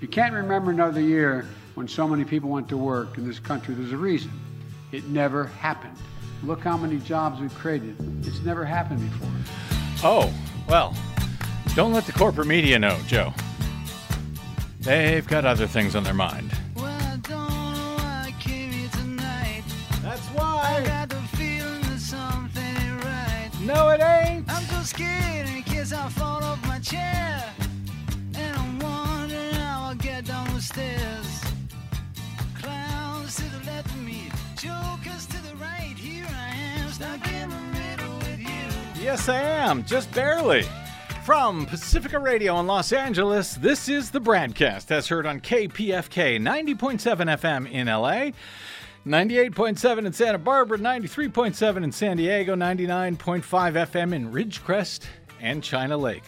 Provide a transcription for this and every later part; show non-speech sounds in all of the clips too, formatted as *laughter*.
You can't remember another year when so many people went to work in this country. There's a reason. It never happened. Look how many jobs we've created. It's never happened before. Oh, well, don't let the corporate media know, Joe. They've got other things on their mind. Well, I don't know why I came here tonight. That's I why. got the feeling that something ain't right. No, it ain't. I'm so scared in case I fall off my chair. Stairs. Clowns to the left of me, jokers to the right. Here I am, stuck in the middle with you. Yes, I am, just barely. From Pacifica Radio in Los Angeles, this is the BradCast as heard on KPFK 90.7 FM in LA, 98.7 in Santa Barbara, 93.7 in San Diego, 99.5 FM in Ridgecrest and China Lake.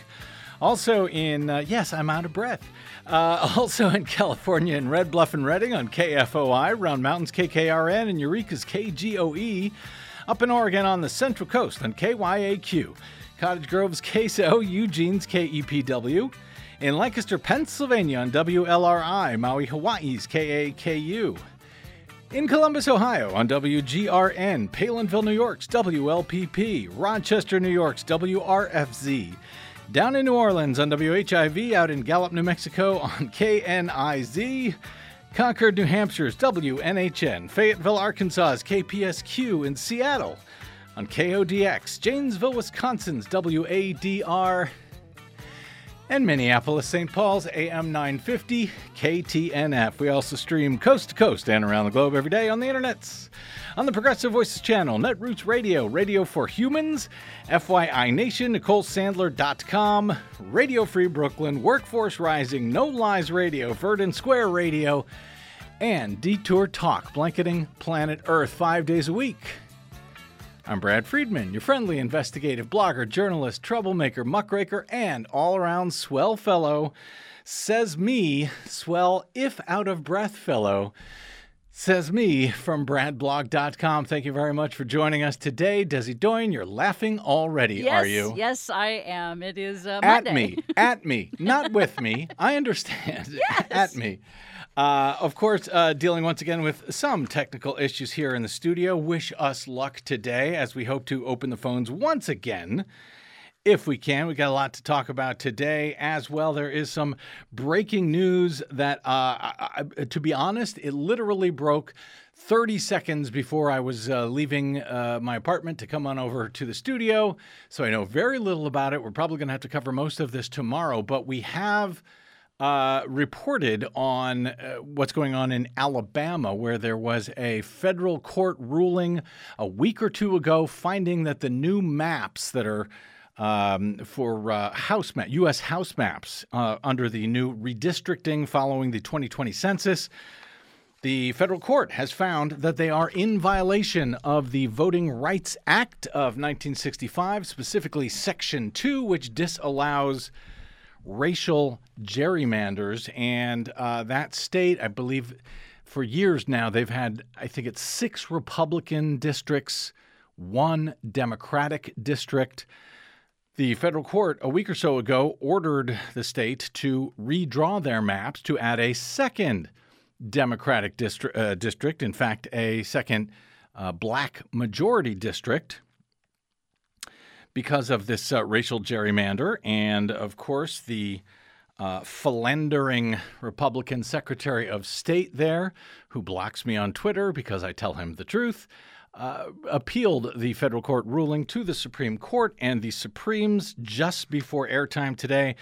Also in, uh, yes, I'm out of breath. Uh, *laughs* also in California in Red Bluff and Redding on KFOI, Round Mountains KKRN, and Eureka's KGOE. Up in Oregon on the Central Coast on KYAQ. Cottage Grove's KSO, Eugene's KEPW. In Lancaster, Pennsylvania on WLRI, Maui, Hawaii's KAKU. In Columbus, Ohio on WGRN, Palenville, New York's WLPP, Rochester, New York's WRFZ. Down in New Orleans on WHIV, out in Gallup, New Mexico on *laughs* KNIZ. Concord, New Hampshire's WNHN, Fayetteville, Arkansas's KPSQ in Seattle on KODX, Janesville, Wisconsin's WADR, and Minneapolis, St. Paul's AM 950 KTNF. We also stream coast to coast and around the globe every day on the internets. On the Progressive Voices channel, Netroots Radio, Radio for Humans, FYI Nation, NicoleSandler.com, Radio Free Brooklyn, Workforce Rising, No Lies Radio, Verdant Square Radio, and Detour Talk, blanketing planet Earth five days a week. I'm Brad Friedman, your friendly investigative blogger, journalist, troublemaker, muckraker, and all around swell fellow. Says me, swell if out of breath fellow. Says me from bradblog.com. Thank you very much for joining us today. Desi Doyen, you're laughing already, Yes, are you? yes, I am. It is uh, At me, at me, not with me. I understand. *laughs* Yes. At me. Uh, of course, uh, dealing once again with some technical issues here in the studio. Wish us luck today as we hope to open the phones once again. If we can, we got a lot to talk about today as well. There is some breaking news that, uh, I, I, to be honest, it literally broke 30 seconds before I was uh, leaving uh, my apartment to come on over to the studio. So I know very little about it. We're probably going to have to cover most of this tomorrow, but we have uh, reported on uh, what's going on in Alabama, where there was a federal court ruling a week or two ago finding that the new maps that are um, for uh, house U.S. house maps uh, under the new redistricting following the 2020 census. The federal court has found that they are in violation of the Voting Rights Act of 1965, specifically Section 2, which disallows racial gerrymanders. And uh, that state, I believe, for years now, they've had, I think it's six Republican districts, one Democratic district. The federal court a week or so ago ordered the state to redraw their maps to add a second Democratic distri- uh, district, in fact, a second uh, black majority district because of this uh, racial gerrymander. And of course, the uh, philandering Republican Secretary of State there, who blocks me on Twitter because I tell him the truth, uh, appealed the federal court ruling to the Supreme Court, and the Supremes, just before airtime today,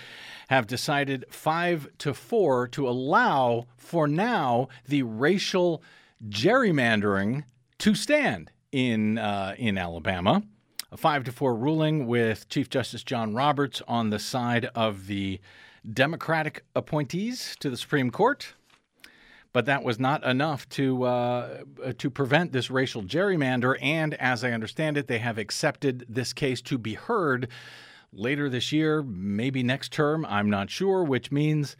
have decided five to four to allow, for now, the racial gerrymandering to stand in uh, in Alabama. A five to four ruling with Chief Justice John Roberts on the side of the Democratic appointees to the Supreme Court but that was not enough to uh, to prevent this racial gerrymander. And as I understand it, they have accepted this case to be heard later this year, maybe next term. I'm not sure, which means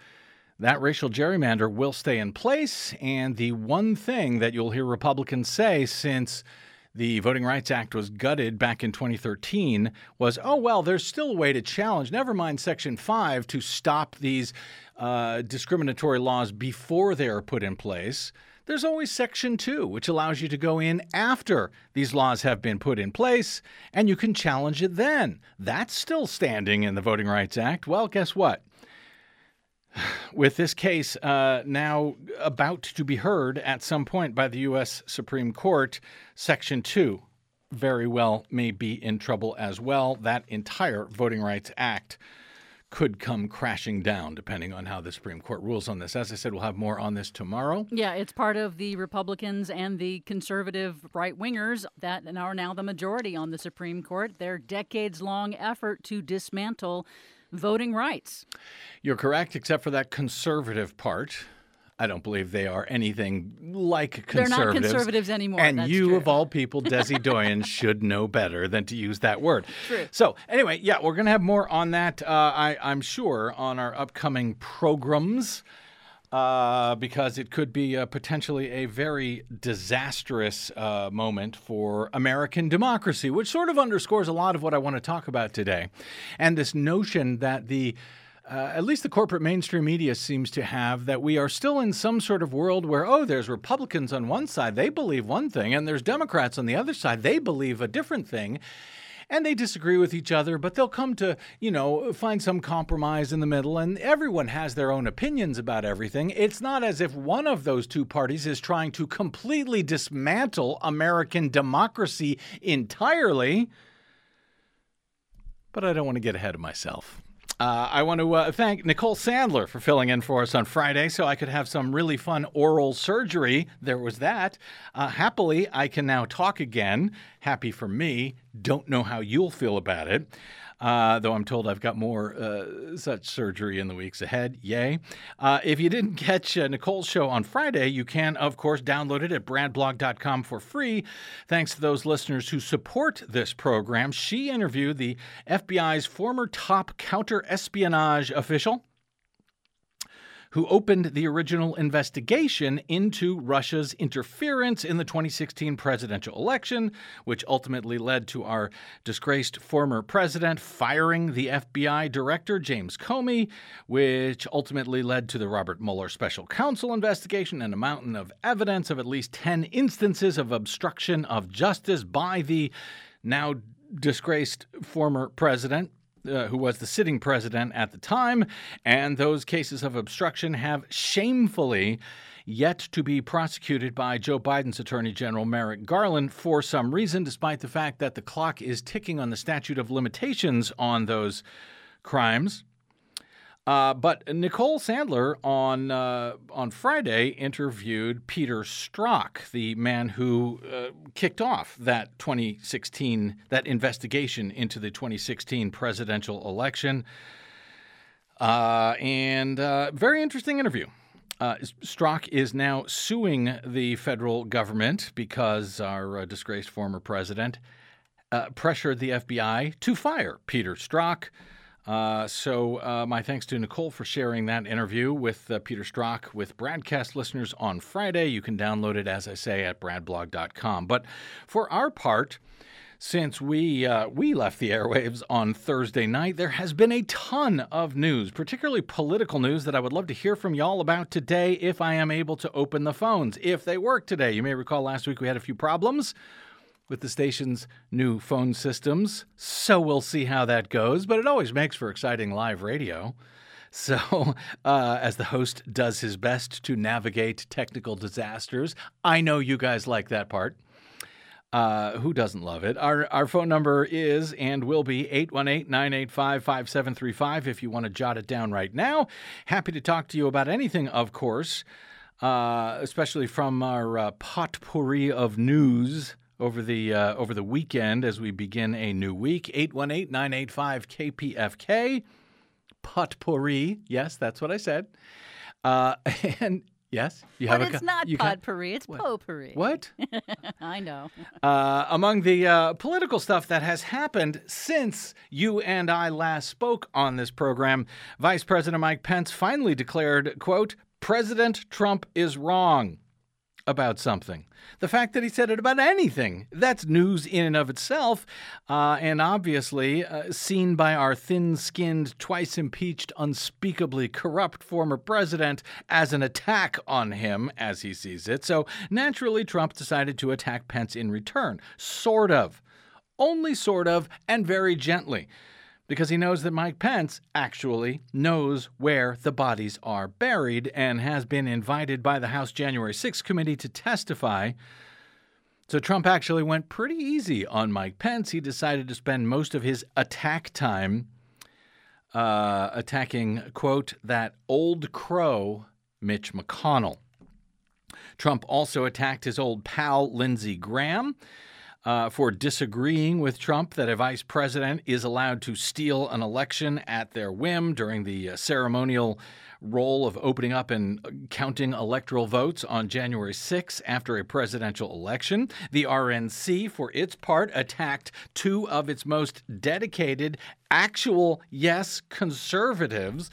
that racial gerrymander will stay in place. And the one thing that you'll hear Republicans say since the Voting Rights Act was gutted back in 2013 was, oh, well, there's still a way to challenge, never mind Section 5, to stop these uh, discriminatory laws before they are put in place. There's always Section 2, which allows you to go in after these laws have been put in place, and you can challenge it then. That's still standing in the Voting Rights Act. Well, guess what? With this case uh, now about to be heard at some point by the U.S. Supreme Court, Section 2 very well may be in trouble as well. That entire Voting Rights Act could come crashing down depending on how the Supreme Court rules on this. As I said, we'll have more on this tomorrow. Yeah, it's part of the Republicans and the conservative right wingers that are now the majority on the Supreme Court. Their decades long effort to dismantle voting rights. You're correct, except for that conservative part. I don't believe they are anything like conservatives. They're not conservatives anymore. And you, true. of all *laughs* people, Desi Doyen, should know better than to use that word. True. So, anyway, yeah, we're going to have more on that, uh, I, I'm sure, on our upcoming programs. Uh, because it could be uh, potentially a very disastrous uh, moment for American democracy, which sort of underscores a lot of what I want to talk about today. And this notion that the uh, at least the corporate mainstream media seems to have that we are still in some sort of world where, oh, there's Republicans on one side, they believe one thing, and there's Democrats on the other side, they believe a different thing and they disagree with each other, but they'll come to, you know, find some compromise in the middle, and everyone has their own opinions about everything. It's not as if one of those two parties is trying to completely dismantle American democracy entirely. But I don't want to get ahead of myself. Uh, I want to uh, thank Nicole Sandler for filling in for us on Friday so I could have some really fun oral surgery. There was that. Uh, happily, I can now talk again. Happy for me. Don't know how you'll feel about it. Uh, though I'm told I've got more uh, such surgery in the weeks ahead. Yay. Uh, if you didn't *laughs* catch uh, Nicole's show on Friday, you can, of course, download it at bradblog.com for free. Thanks to those listeners who support this program. She interviewed the FBI's former top counter espionage official who opened the original investigation into Russia's interference in the 2016 presidential election, which ultimately led to our disgraced former president firing the FBI director, James Comey, which ultimately led to the Robert Mueller special counsel investigation and a mountain of evidence of at least 10 instances of obstruction of justice by the now disgraced former president uh, who was the sitting president at the time, and those cases of obstruction have shamefully yet to be prosecuted by Joe Biden's Attorney General Merrick Garland for some reason, despite the fact that the clock is ticking on the statute of limitations on those crimes. Uh, but Nicole Sandler on uh, on Friday interviewed Peter Strzok, the man who uh, kicked off that 2016 that investigation into the 2016 presidential election, uh, and uh, very interesting interview. Uh, Strzok is now suing the federal government because our uh, disgraced former president pressured the FBI to fire Peter Strzok. Uh, so, uh, my thanks to Nicole for sharing that interview with uh, Peter Strzok with Bradcast listeners on Friday. You can download it, as I say, at bradblog.com. But for our part, since we uh, we left the airwaves on Thursday night, there has been a ton of news, particularly political news, that I would love to hear from y'all about today if I am able to open the phones, if they work today. You may recall last week we had a few problems with the station's new phone systems, so we'll see how that goes. But it always makes for exciting live radio. So, *laughs* uh, as the host does his best to navigate technical disasters, I know you guys like that part. Uh, who doesn't love it? Our, our phone number is and will be 818 985 5735 if you want to jot it down right now. Happy to talk to you about anything, of course, uh, especially from our uh, potpourri of news over the uh, over the weekend as we begin a new week. 818 985 KPFK. Potpourri. Yes, that's what I said. Uh, *laughs* and yes, you But have a it's not you got- potpourri, it's potpourri. What? *laughs* I know. *laughs* uh, among the uh, political stuff that has happened since you and I last spoke on this program, Vice President Mike Pence finally declared, quote, President Trump is wrong. About something. The fact that he said it about anything, that's news in and of itself. Uh, and obviously, uh, seen by our thin skinned, twice impeached, unspeakably corrupt former president as an attack on him, as he sees it. So naturally, Trump decided to attack Pence in return. Sort of. Only sort of, and very gently because he knows that Mike Pence actually knows where the bodies are buried and has been invited by the House January 6th committee to testify. So Trump actually went pretty easy on Mike Pence. He decided to spend most of his attack time uh, attacking, quote, that old crow, Mitch McConnell. Trump also attacked his old pal, Lindsey Graham uh, for disagreeing with Trump that a vice president is allowed to steal an election at their whim during the uh, ceremonial role of opening up and uh, counting electoral votes on January 6 after a presidential election. The RNC, for its part, attacked two of its most dedicated, actual, yes, conservatives.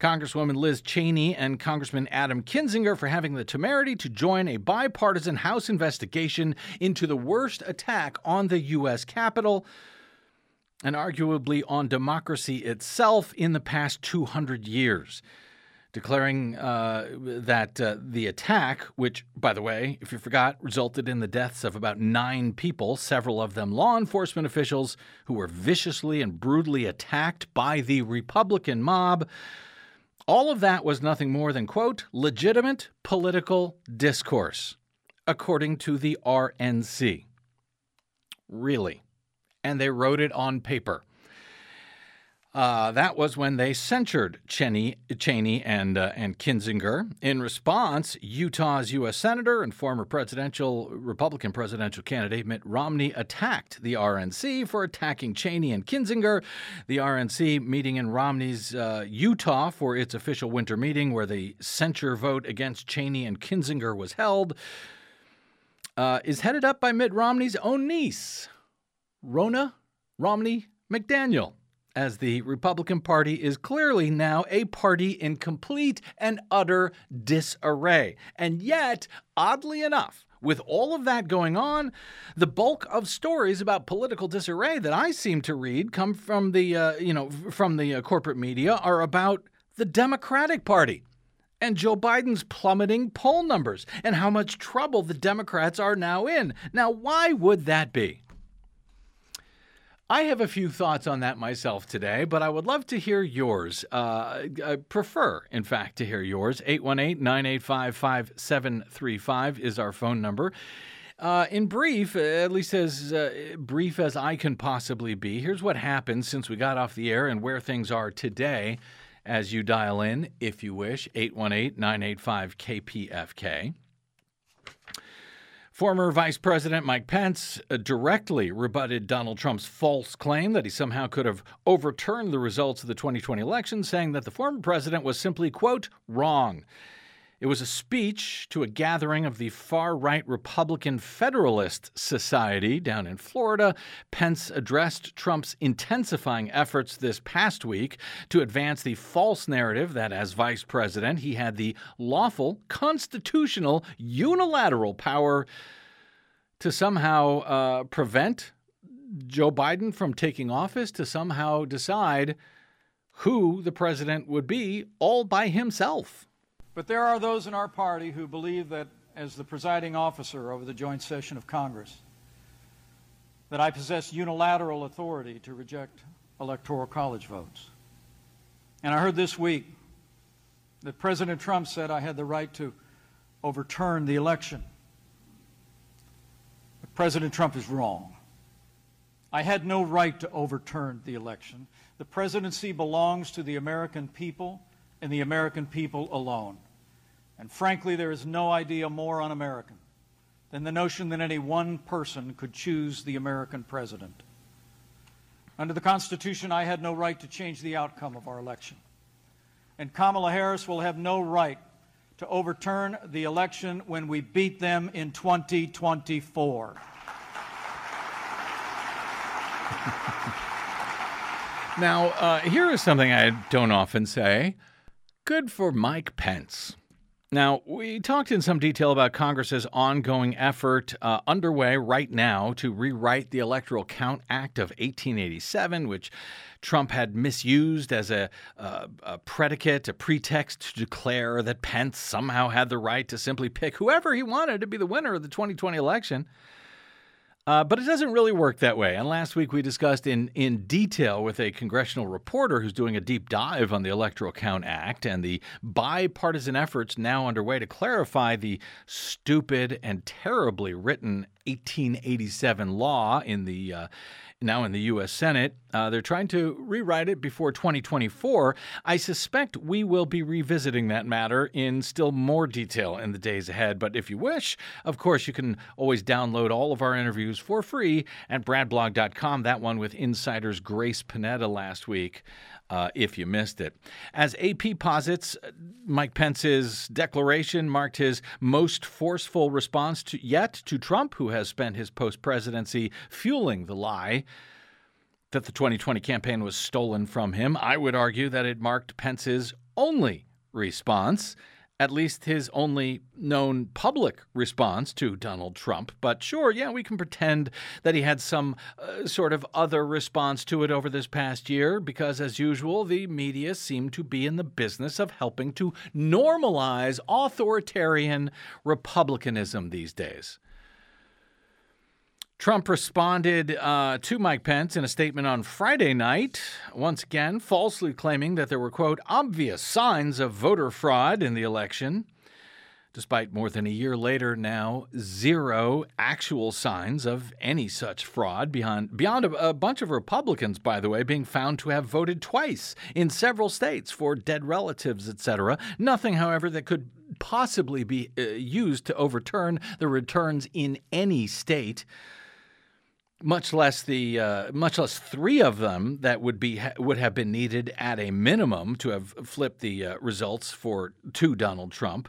Congresswoman Liz Cheney and Congressman Adam Kinzinger for having the temerity to join a bipartisan House investigation into the worst attack on the U.S. Capitol and arguably on democracy itself in the past 200 years declaring uh, that uh, the attack, which, by the way, if you forgot, resulted in the deaths of about nine people, several of them law enforcement officials who were viciously and brutally attacked by the Republican mob. All of that was nothing more than, quote, legitimate political discourse, according to the RNC. Really. And they wrote it on paper. Uh, that was when they censured Cheney, Cheney and uh, and Kinzinger. In response, Utah's U.S. Senator and former presidential Republican presidential candidate Mitt Romney attacked the RNC for attacking Cheney and Kinzinger. The RNC meeting in Romney's uh, Utah for its official winter meeting, where the censure vote against Cheney and Kinzinger was held, uh, is headed up by Mitt Romney's own niece, Rona Romney McDaniel as the Republican Party is clearly now a party in complete and utter disarray. And yet, oddly enough, with all of that going on, the bulk of stories about political disarray that I seem to read come from the uh, you know from the uh, corporate media are about the Democratic Party and Joe Biden's plummeting poll numbers and how much trouble the Democrats are now in. Now, why would that be? I have a few thoughts on that myself today, but I would love to hear yours. Uh, I prefer, in fact, to hear yours. 818 985 5735 is our phone number. Uh, in brief, at least as uh, brief as I can possibly be, here's what happened since we got off the air and where things are today as you dial in, if you wish, 818 985 KPFK. Former Vice President Mike Pence uh, directly rebutted Donald Trump's false claim that he somehow could have overturned the results of the 2020 election, saying that the former president was simply, quote, wrong. It was a speech to a gathering of the far right Republican Federalist Society down in Florida. Pence addressed Trump's intensifying efforts this past week to advance the false narrative that, as vice president, he had the lawful, constitutional, unilateral power to somehow uh, prevent Joe Biden from taking office, to somehow decide who the president would be all by himself. But there are those in our party who believe that, as the presiding officer over the joint session of Congress, that I possess unilateral authority to reject electoral college votes. And I heard this week that President Trump said I had the right to overturn the election. But President Trump is wrong. I had no right to overturn the election. The presidency belongs to the American people and the American people alone. And frankly, there is no idea more un American than the notion that any one person could choose the American president. Under the Constitution, I had no right to change the outcome of our election. And Kamala Harris will have no right to overturn the election when we beat them in 2024. now, uh, here is something I don't often say good for Mike Pence. Now, we talked in some detail about Congress's ongoing effort uh, underway right now to rewrite the Electoral Count Act of 1887, which Trump had misused as a, uh, a predicate, a pretext to declare that Pence somehow had the right to simply pick whoever he wanted to be the winner of the 2020 election. Uh, but it doesn't really work that way. And last week we discussed in, in detail with a congressional reporter who's doing a deep dive on the Electoral Count Act and the bipartisan efforts now underway to clarify the stupid and terribly written 1887 law in the uh, now in the U.S. Senate. Uh, they're trying to rewrite it before 2024. I suspect we will be revisiting that matter in still more detail in the days ahead. But if you wish, of course, you can always download all of our interviews for free at bradblog.com. That one with insiders Grace Panetta last week uh, if you missed it. As AP posits, Mike Pence's declaration marked his most forceful response to, yet to Trump, who has spent his post presidency fueling the lie that the 2020 campaign was stolen from him. I would argue that it marked Pence's only response at least his only known public response to Donald Trump. But sure, yeah, we can pretend that he had some uh, sort of other response to it over this past year because, as usual, the media seem to be in the business of helping to normalize authoritarian republicanism these days. Trump responded uh, to Mike Pence in a statement on Friday night, once again falsely claiming that there were, quote, obvious signs of voter fraud in the election. Despite more than a year later now, zero actual signs of any such fraud, beyond, beyond a, a bunch of Republicans, by the way, being found to have voted twice in several states for dead relatives, etc. Nothing, however, that could possibly be uh, used to overturn the returns in any state much less the uh, much less three of them that would be would have been needed at a minimum to have flipped the uh, results for to Donald Trump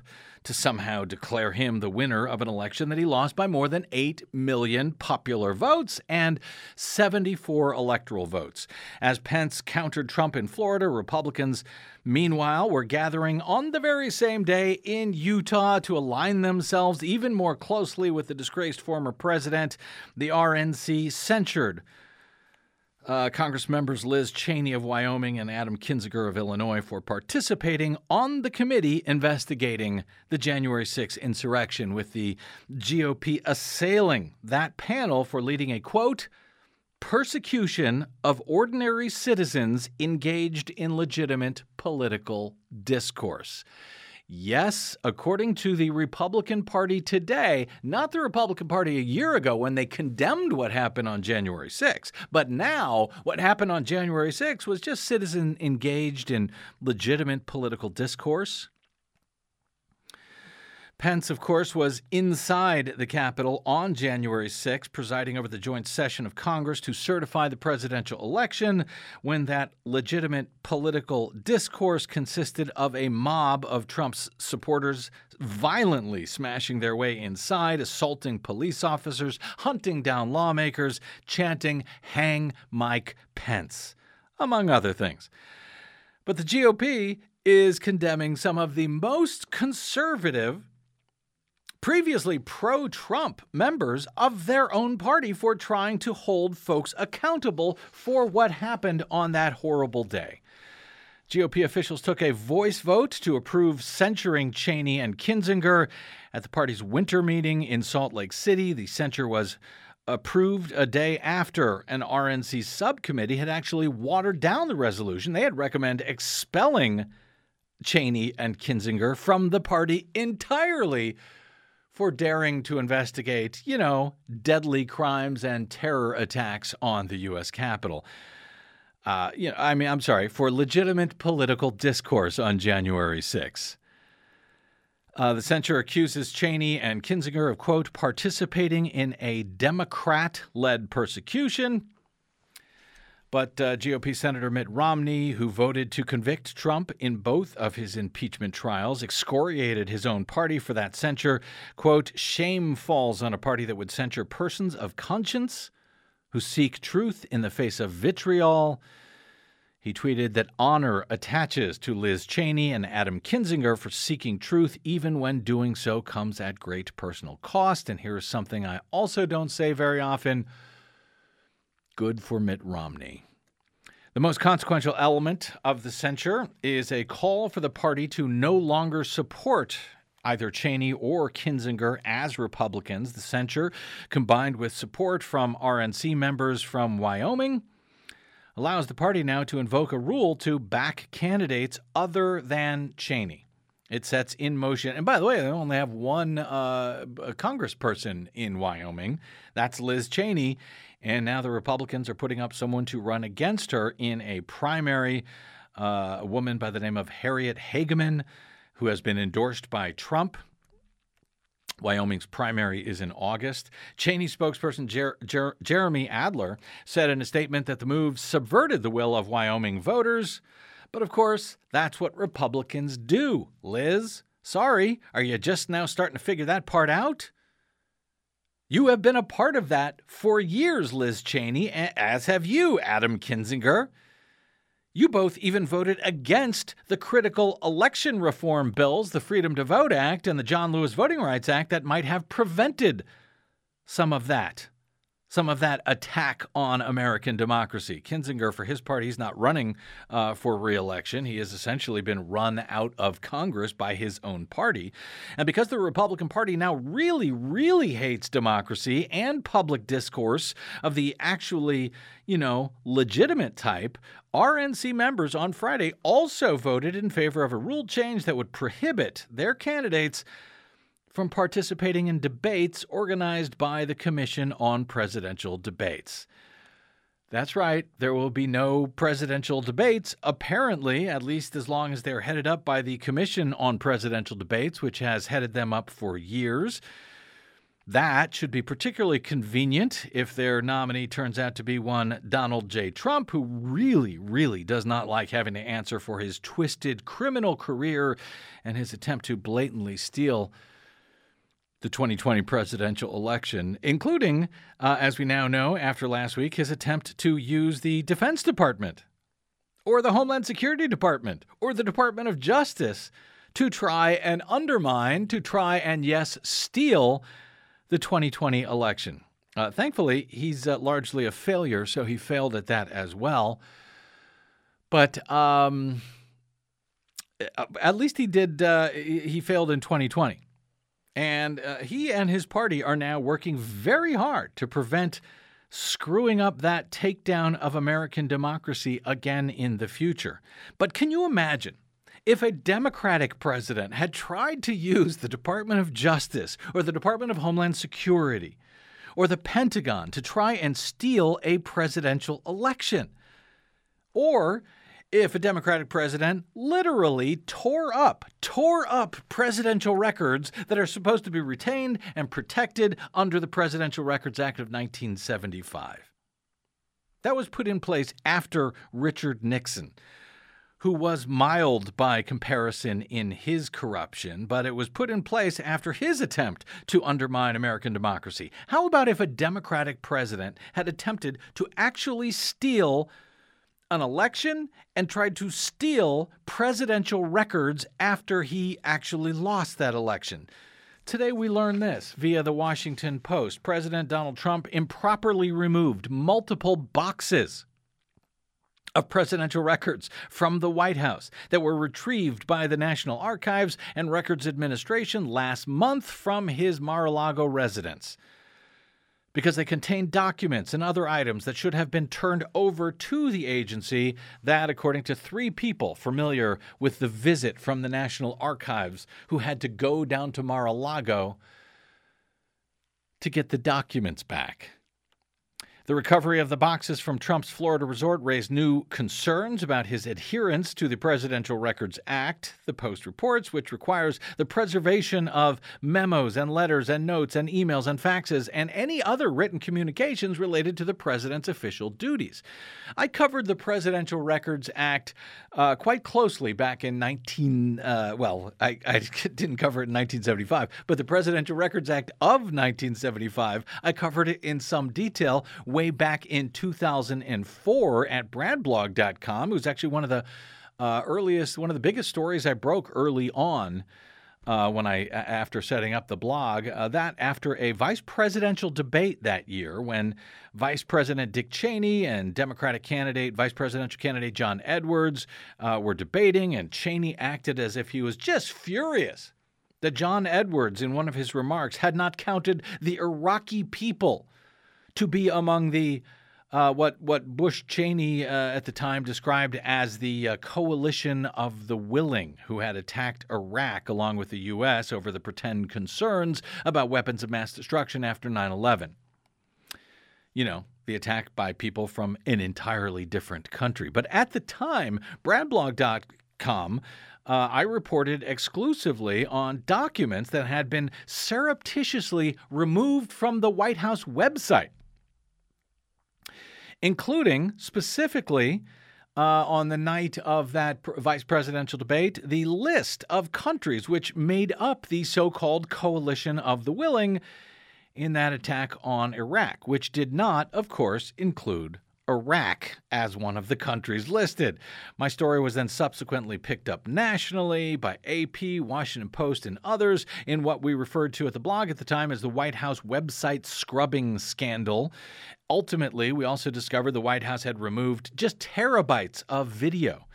to somehow declare him the winner of an election that he lost by more than 8 million popular votes and 74 electoral votes. As Pence countered Trump in Florida, Republicans, meanwhile, were gathering on the very same day in Utah to align themselves even more closely with the disgraced former president. The RNC censured uh, Congress members Liz Cheney of Wyoming and Adam Kinzinger of Illinois for participating on the committee investigating the January 6 insurrection, with the GOP assailing that panel for leading a quote, persecution of ordinary citizens engaged in legitimate political discourse. Yes, according to the Republican Party today, not the Republican Party a year ago when they condemned what happened on January 6. But now, what happened on January 6 was just citizens engaged in legitimate political discourse. Pence, of course, was inside the Capitol on January 6, presiding over the joint session of Congress to certify the presidential election when that legitimate political discourse consisted of a mob of Trump's supporters violently smashing their way inside, assaulting police officers, hunting down lawmakers, chanting, Hang Mike Pence, among other things. But the GOP is condemning some of the most conservative previously pro Trump members of their own party for trying to hold folks accountable for what happened on that horrible day. GOP officials took a voice vote to approve censuring Cheney and Kinzinger at the party's winter meeting in Salt Lake City. The censure was approved a day after an RNC subcommittee had actually watered down the resolution. They had recommended expelling Cheney and Kinzinger from the party entirely for daring to investigate, you know, deadly crimes and terror attacks on the U.S. Capitol. Uh, you know, I mean, I'm sorry, for legitimate political discourse on January 6. Uh, the censure accuses Cheney and Kinzinger of, quote, participating in a Democrat led persecution but uh, GOP Senator Mitt Romney, who voted to convict Trump in both of his impeachment trials, excoriated his own party for that censure. Quote, shame falls on a party that would censure persons of conscience who seek truth in the face of vitriol. He tweeted that honor attaches to Liz Cheney and Adam Kinzinger for seeking truth, even when doing so comes at great personal cost. And here's something I also don't say very often good for Mitt Romney. The most consequential element of the censure is a call for the party to no longer support either Cheney or Kinzinger as Republicans. The censure, combined with support from RNC members from Wyoming, allows the party now to invoke a rule to back candidates other than Cheney. It sets in motion, and by the way, they only have one uh, congressperson in Wyoming. That's Liz Cheney. And now the Republicans are putting up someone to run against her in a primary, uh, a woman by the name of Harriet Hageman, who has been endorsed by Trump. Wyoming's primary is in August. Cheney spokesperson Jer- Jer- Jeremy Adler said in a statement that the move subverted the will of Wyoming voters. But of course, that's what Republicans do, Liz. Sorry, are you just now starting to figure that part out? You have been a part of that for years, Liz Cheney, as have you, Adam Kinzinger. You both even voted against the critical election reform bills, the Freedom to Vote Act and the John Lewis Voting Rights Act, that might have prevented some of that some of that attack on American democracy. Kinzinger, for his part, he's not running uh, for reelection. He has essentially been run out of Congress by his own party. And because the Republican Party now really, really hates democracy and public discourse of the actually, you know, legitimate type, RNC members on Friday also voted in favor of a rule change that would prohibit their candidates from participating in debates organized by the Commission on Presidential Debates. That's right, there will be no presidential debates, apparently, at least as long as they're headed up by the Commission on Presidential Debates, which has headed them up for years. That should be particularly convenient if their nominee turns out to be one Donald J. Trump, who really, really does not like having to answer for his twisted criminal career and his attempt to blatantly steal the 2020 presidential election, including, uh, as we now know after last week, his attempt to use the Defense Department or the Homeland Security Department or the Department of Justice to try and undermine, to try and, yes, steal the 2020 election. Uh, thankfully, he's uh, largely a failure, so he failed at that as well. But um, at least he did, uh, he failed in 2020. And uh, he and his party are now working very hard to prevent screwing up that takedown of American democracy again in the future. But can you imagine? If a Democratic president had tried to use the Department of Justice or the Department of Homeland Security or the Pentagon to try and steal a presidential election, or if a Democratic president literally tore up, tore up presidential records that are supposed to be retained and protected under the Presidential Records Act of 1975. That was put in place after Richard Nixon, who was mild by comparison in his corruption, but it was put in place after his attempt to undermine American democracy. How about if a Democratic president had attempted to actually steal an election and tried to steal presidential records after he actually lost that election. Today, we learn this via the Washington Post. President Donald Trump improperly removed multiple boxes of presidential records from the White House that were retrieved by the National Archives and Records Administration last month from his Mar a Lago residence because they contain documents and other items that should have been turned over to the agency. That, according to three people familiar with the visit from the National Archives who had to go down to Mar a Lago to get the documents back. The recovery of the boxes from Trump's Florida resort raised new concerns about his adherence to the Presidential Records Act, the Post reports, which requires the preservation of memos and letters and notes and emails and faxes and any other written communications related to the president's official duties. I covered the Presidential Records Act uh, quite closely back in 19, uh, well, I, I *laughs* didn't cover it in 1975, but the Presidential Records Act of 1975, I covered it in some detail way back in 2004 at bradblog.com. It was actually one of the uh, earliest, one of the biggest stories I broke early on. Uh, when I after setting up the blog uh, that after a vice presidential debate that year when Vice President Dick Cheney and Democratic candidate Vice presidential candidate John Edwards uh, were debating and Cheney acted as if he was just furious that John Edwards in one of his remarks had not counted the Iraqi people to be among the uh, what what Bush Cheney uh, at the time described as the uh, coalition of the willing, who had attacked Iraq along with the U.S. over the pretend concerns about weapons of mass destruction after 9/11. You know, the attack by people from an entirely different country. But at the time, Bradblog.com. Uh, I reported exclusively on documents that had been surreptitiously removed from the White House website including specifically uh, on the night of that vice presidential debate, the list of countries which made up the so called coalition of the willing in that attack on Iraq, which did not, of course, include Iraq as one of the countries listed. My story was then subsequently picked up nationally by AP, Washington Post, and others in what we referred to at the blog at the time as the White House website scrubbing scandal. Ultimately, we also discovered the White House had removed just terabytes of video.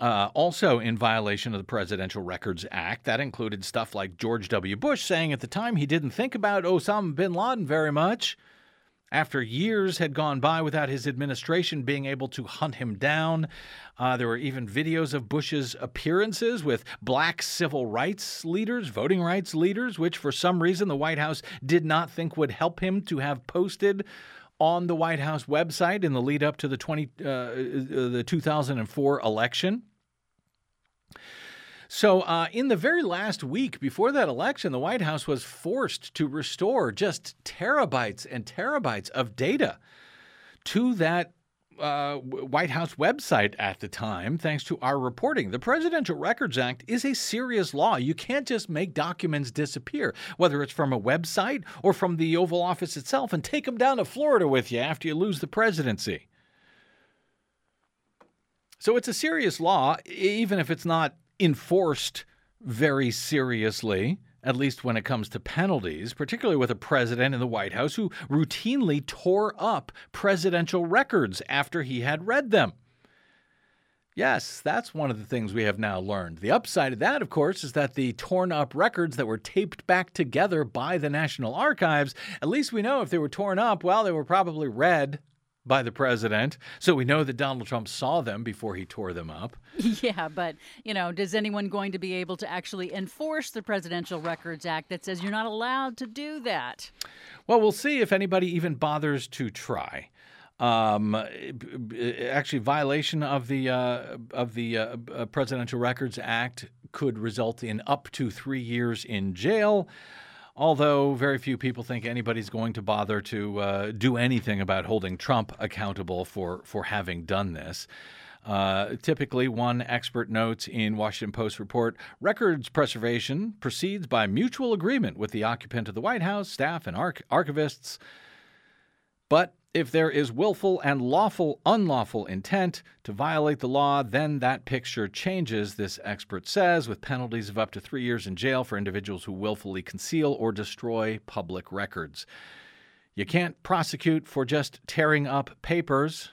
Uh, also, in violation of the Presidential Records Act, that included stuff like George W. Bush saying at the time he didn't think about Osama bin Laden very much after years had gone by without his administration being able to hunt him down. Uh, there were even videos of Bush's appearances with black civil rights leaders, voting rights leaders, which for some reason the White House did not think would help him to have posted on the White House website in the lead up to the 20 uh, the 2004 election. So, uh, in the very last week before that election, the White House was forced to restore just terabytes and terabytes of data to that uh, White House website at the time, thanks to our reporting. The Presidential Records Act is a serious law. You can't just make documents disappear, whether it's from a website or from the Oval Office itself, and take them down to Florida with you after you lose the presidency. So it's a serious law, even if it's not enforced very seriously, at least when it comes to penalties, particularly with a president in the White House who routinely tore up presidential records after he had read them. Yes, that's one of the things we have now learned. The upside of that, of course, is that the torn up records that were taped back together by the National Archives, at least we know if they were torn up, well, they were probably read by the president. So we know that Donald Trump saw them before he tore them up. *laughs* Yeah, but, you know, does anyone going to be able to actually enforce the Presidential Records Act that says you're not allowed to do that? Well, we'll see if anybody even bothers to try. Um, actually, violation of the uh, of the uh, Presidential Records Act could result in up to three years in jail although very few people think anybody's going to bother to uh, do anything about holding Trump accountable for, for having done this. Uh, typically, one expert notes in Washington Post report records preservation proceeds by mutual agreement with the occupant of the White House, staff, and arch- archivists. But if there is willful and lawful unlawful intent to violate the law, then that picture changes, this expert says, with penalties of up to three years in jail for individuals who willfully conceal or destroy public records. You can't prosecute for just tearing up papers.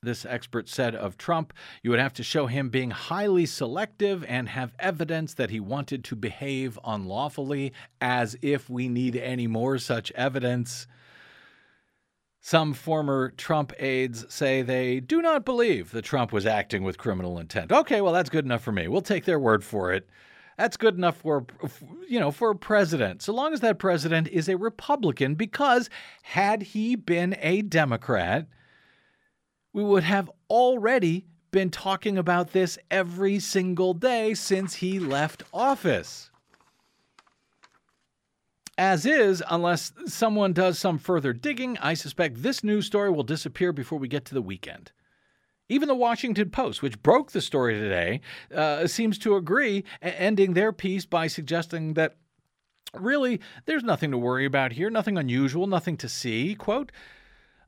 This expert said of Trump, you would have to show him being highly selective and have evidence that he wanted to behave unlawfully, as if we need any more such evidence. Some former Trump aides say they do not believe that Trump was acting with criminal intent. Okay, well that's good enough for me. We'll take their word for it. That's good enough for you know, for a president. So long as that president is a Republican because had he been a Democrat, we would have already been talking about this every single day since he left office as is, unless someone does some further digging, I suspect this news story will disappear before we get to the weekend. Even the Washington Post, which broke the story today, uh, seems to agree, ending their piece by suggesting that really there's nothing to worry about here, nothing unusual, nothing to see. Quote,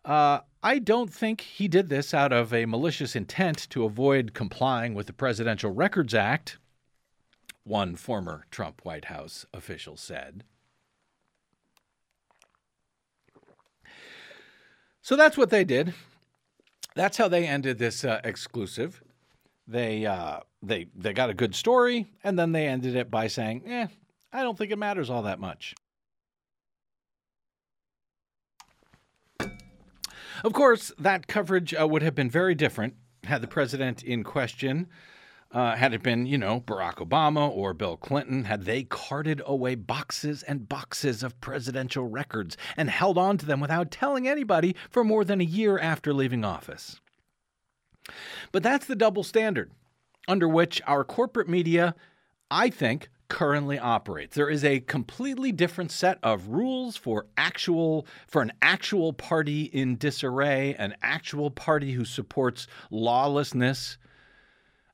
Uh, I don't think he did this out of a malicious intent to avoid complying with the Presidential Records Act, one former Trump White House official said. So that's what they did. That's how they ended this uh, exclusive. They uh, they they got a good story, and then they ended it by saying, "Eh, I don't think it matters all that much." Of course, that coverage uh, would have been very different had the president in question, uh, had it been, you know, Barack Obama or Bill Clinton, had they carted away boxes and boxes of presidential records and held on to them without telling anybody for more than a year after leaving office. But that's the double standard under which our corporate media, I think, currently operates. There is a completely different set of rules for actual for an actual party in disarray, an actual party who supports lawlessness,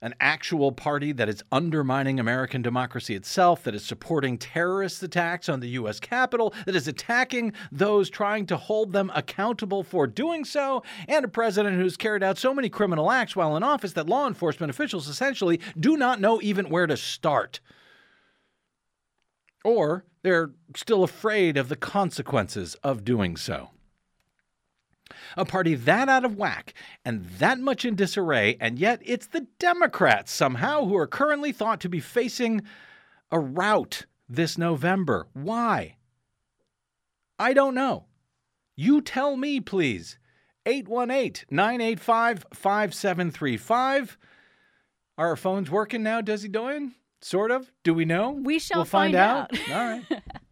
an actual party that is undermining American democracy itself, that is supporting terrorist attacks on the US Capitol, that is attacking those trying to hold them accountable for doing so, and a president who's carried out so many criminal acts while in office that law enforcement officials essentially do not know even where to start or they're still afraid of the consequences of doing so. A party that out of whack and that much in disarray, and yet it's the Democrats somehow who are currently thought to be facing a rout this November. Why? I don't know. You tell me, please. 818 985 5735. Are our phones working now, Desi Doyen? Sort of. Do we know? We shall we'll find, find out. out. All right. *laughs*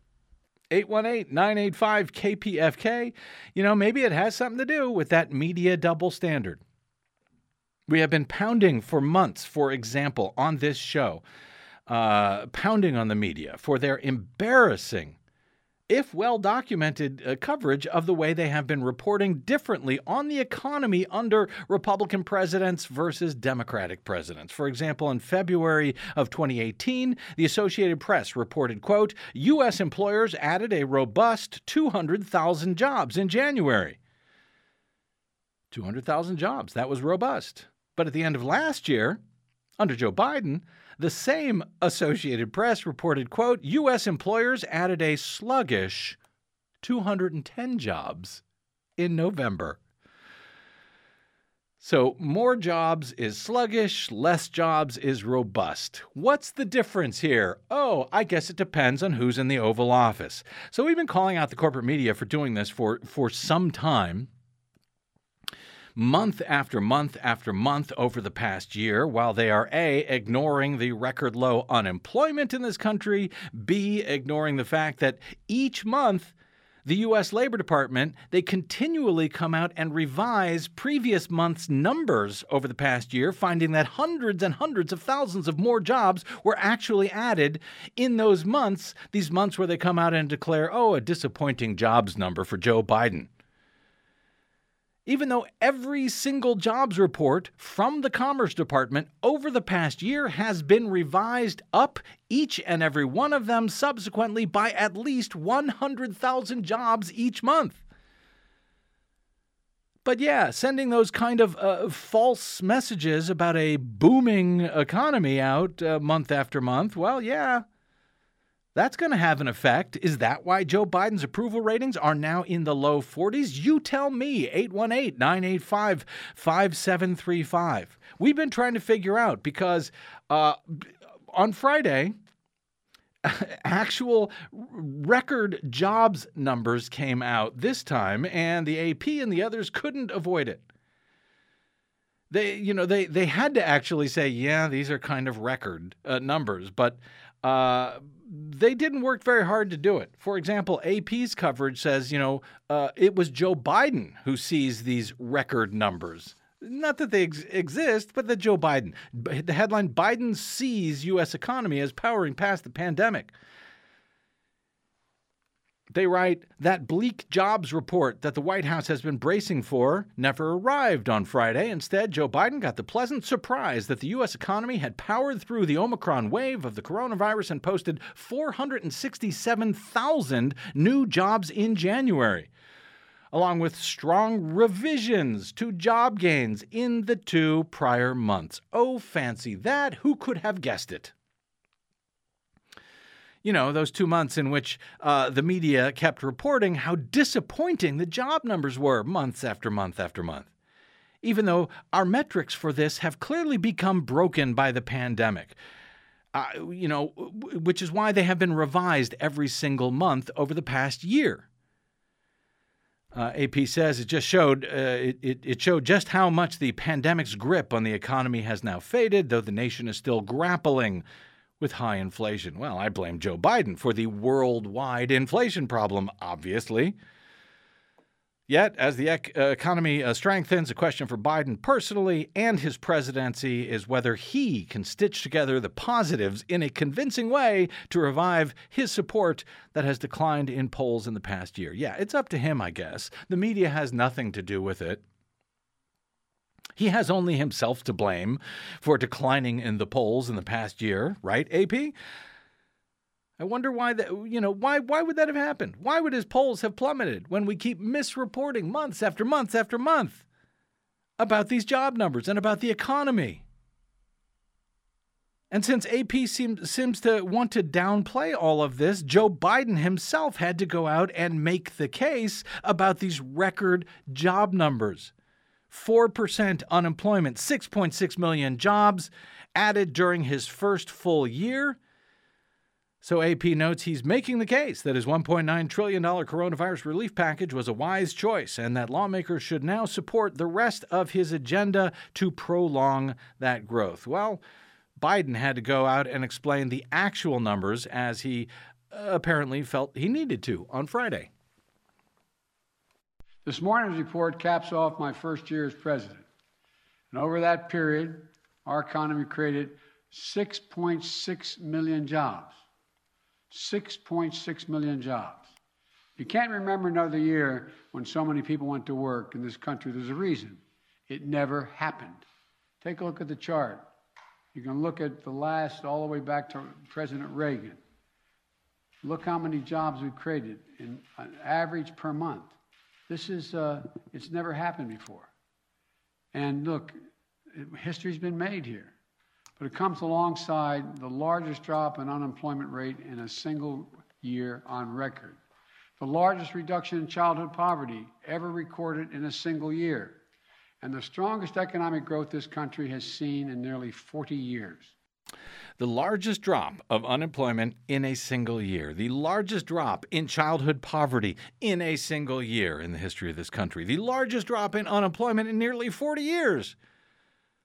818-985 KPFK. You know, maybe it has something to do with that media double standard. We have been pounding for months, for example, on this show, uh, pounding on the media for their embarrassing if well documented uh, coverage of the way they have been reporting differently on the economy under Republican presidents versus Democratic presidents. For example, in February of 2018, the Associated Press reported, quote, US employers added a robust 200,000 jobs in January. 200,000 jobs. That was robust. But at the end of last year, under Joe Biden, the same Associated Press reported, quote, U.S. employers added a sluggish 210 jobs in November. So, more jobs is sluggish, less jobs is robust. What's the difference here? Oh, I guess it depends on who's in the Oval Office. So, we've been calling out the corporate media for doing this for, for some time month after month after month over the past year, while they are A, ignoring the record low unemployment in this country, B, ignoring the fact that each month, the U.S. Labor Department, they continually come out and revise previous month's numbers over the past year, finding that hundreds and hundreds of thousands of more jobs were actually added in those months, these months where they come out and declare, oh, a disappointing jobs number for Joe Biden even though every single jobs report from the Commerce Department over the past year has been revised up, each and every one of them subsequently by at least 100,000 jobs each month. But yeah, sending those kind of uh, false messages about a booming economy out uh, month after month, well, yeah, that's going to have an effect. Is that why Joe Biden's approval ratings are now in the low 40s? You tell me, 818 985 5735. We've been trying to figure out because uh, on Friday, *laughs* actual record jobs numbers came out this time, and the AP and the others couldn't avoid it they you know they they had to actually say yeah these are kind of record uh, numbers but uh, they didn't work very hard to do it. For example, AP's coverage says, you know, uh, it was Joe Biden who sees these record numbers. Not that they ex- exist, but that Joe Biden. The headline Biden sees U.S. economy as powering past the pandemic. They write that bleak jobs report that the White House has been bracing for never arrived on Friday. Instead, Joe Biden got the pleasant surprise that the U.S. economy had powered through the Omicron wave of the coronavirus and posted 467,000 new jobs in January. along with strong revisions to job gains in the two prior months. Oh, fancy that! Who could have guessed it? You know, those two months in which uh, the media kept reporting how disappointing the job numbers were months after month after month. Even though our metrics for this have clearly become broken by the pandemic. Uh, you know, which is why they have been revised every single month over the past year. Uh, AP says it just showed uh, it, it showed just how much the pandemic's grip on the economy has now faded, though the nation is still grappling with high inflation. Well, I blame Joe Biden for the worldwide inflation problem, obviously. Yet, as the ec- uh, economy uh, strengthens, a question for Biden personally and his presidency is whether he can stitch together the positives in a convincing way to revive his support that has declined in polls in the past year. Yeah, it's up to him, I guess. The media has nothing to do with it. He has only himself to blame for declining in the polls in the past year, right, AP? I wonder why that you know why why would that have happened? Why would his polls have plummeted when we keep misreporting months after months after month about these job numbers and about the economy? And since AP seems seems to want to downplay all of this, Joe Biden himself had to go out and make the case about these record job numbers. 4% unemployment, 6.6 million jobs added during his first full year. So AP notes he's making the case that his $1.9 trillion coronavirus relief package was a wise choice and that lawmakers should now support the rest of his agenda to prolong that growth. Well, Biden had to go out and explain the actual numbers as he uh, apparently felt he needed to on Friday. This morning's report caps off my first year as president. And over that period, our economy created 6.6 million jobs. 6.6 million jobs. You can't remember another year when so many people went to work in this country. There's a reason. It never happened. Take a look at the chart. You can look at the last, all the way back to President Reagan. Look how many jobs we created in an average per month. This is, uh, it's never happened before. And look, history's been made here. But it comes alongside the largest drop in unemployment rate in a single year on record, the largest reduction in childhood poverty ever recorded in a single year, and the strongest economic growth this country has seen in nearly 40 years. The largest drop of unemployment in a single year, the largest drop in childhood poverty in a single year in the history of this country, the largest drop in unemployment in nearly 40 years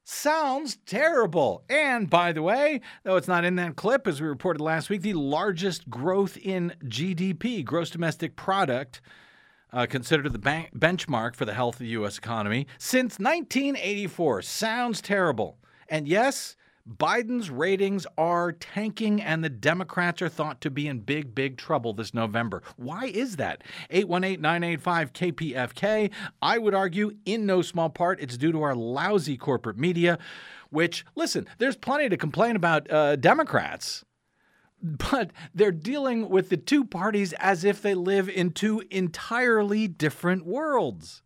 sounds terrible. And by the way, though it's not in that clip, as we reported last week, the largest growth in GDP, gross domestic product, uh, considered the benchmark for the health of the U.S. economy since 1984. Sounds terrible. And yes, Biden's ratings are tanking, and the Democrats are thought to be in big, big trouble this November. Why is that? 818 985 KPFK. I would argue, in no small part, it's due to our lousy corporate media, which, listen, there's plenty to complain about uh, Democrats but they're dealing with the two parties as if they live in two entirely different worlds.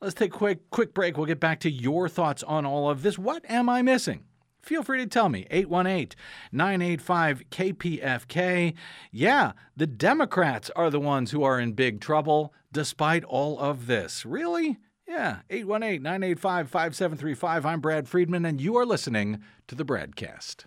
Let's take a quick quick break. We'll get back to your thoughts on all of this. What am I missing? Feel free to tell me. 818 985 KPFK. Yeah, the Democrats are the ones who are in big trouble despite all of this. Really? Yeah, 818 985 5735. I'm Brad Friedman, and you are listening to the BradCast.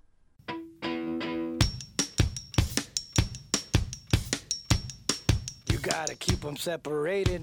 Gotta keep them separated.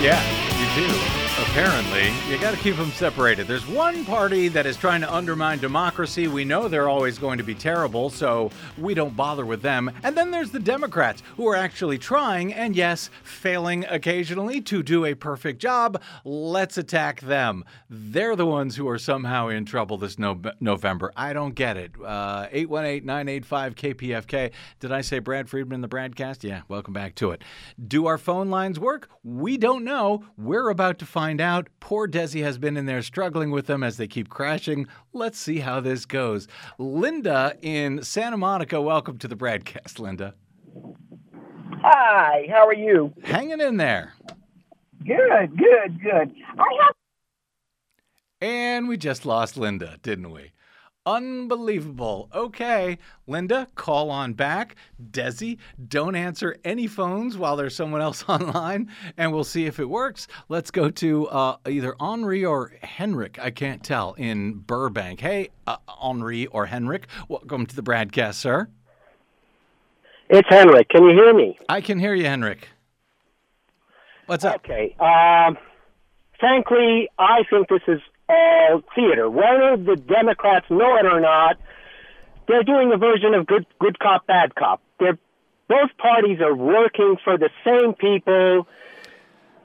Yeah, you do. Apparently, you got to keep them separated. There's one party that is trying to undermine democracy. We know they're always going to be terrible, so we don't bother with them. And then there's the Democrats, who are actually trying and, yes, failing occasionally to do a perfect job. Let's attack them. They're the ones who are somehow in trouble this no- November. I don't get it. Uh, 818 985 KPFK. Did I say Brad Friedman, in the BradCast? Yeah, welcome back to it. Do our phone lines work? We don't know. We're about to find out. Poor Desi has been in there struggling with them as they keep crashing. Let's see how this goes. Linda in Santa Monica, welcome to the BradCast, Linda. Hi, how are you? Hanging in there. Good, good, good. I have And we just lost Linda, didn't we? Unbelievable. Okay, Linda, call on back. Desi, don't answer any phones while there's someone else *laughs* online, and we'll see if it works. Let's go to uh, either Henri or Henrik. I can't tell in Burbank. Hey, uh, Henri or Henrik, welcome to the BradCast, sir. It's Henrik. Can you hear me? I can hear you, Henrik. What's up? Okay. Um, frankly, I think this is all theater. Whether the Democrats know it or not, they're doing a version of good good cop, bad cop. They're both parties are working for the same people.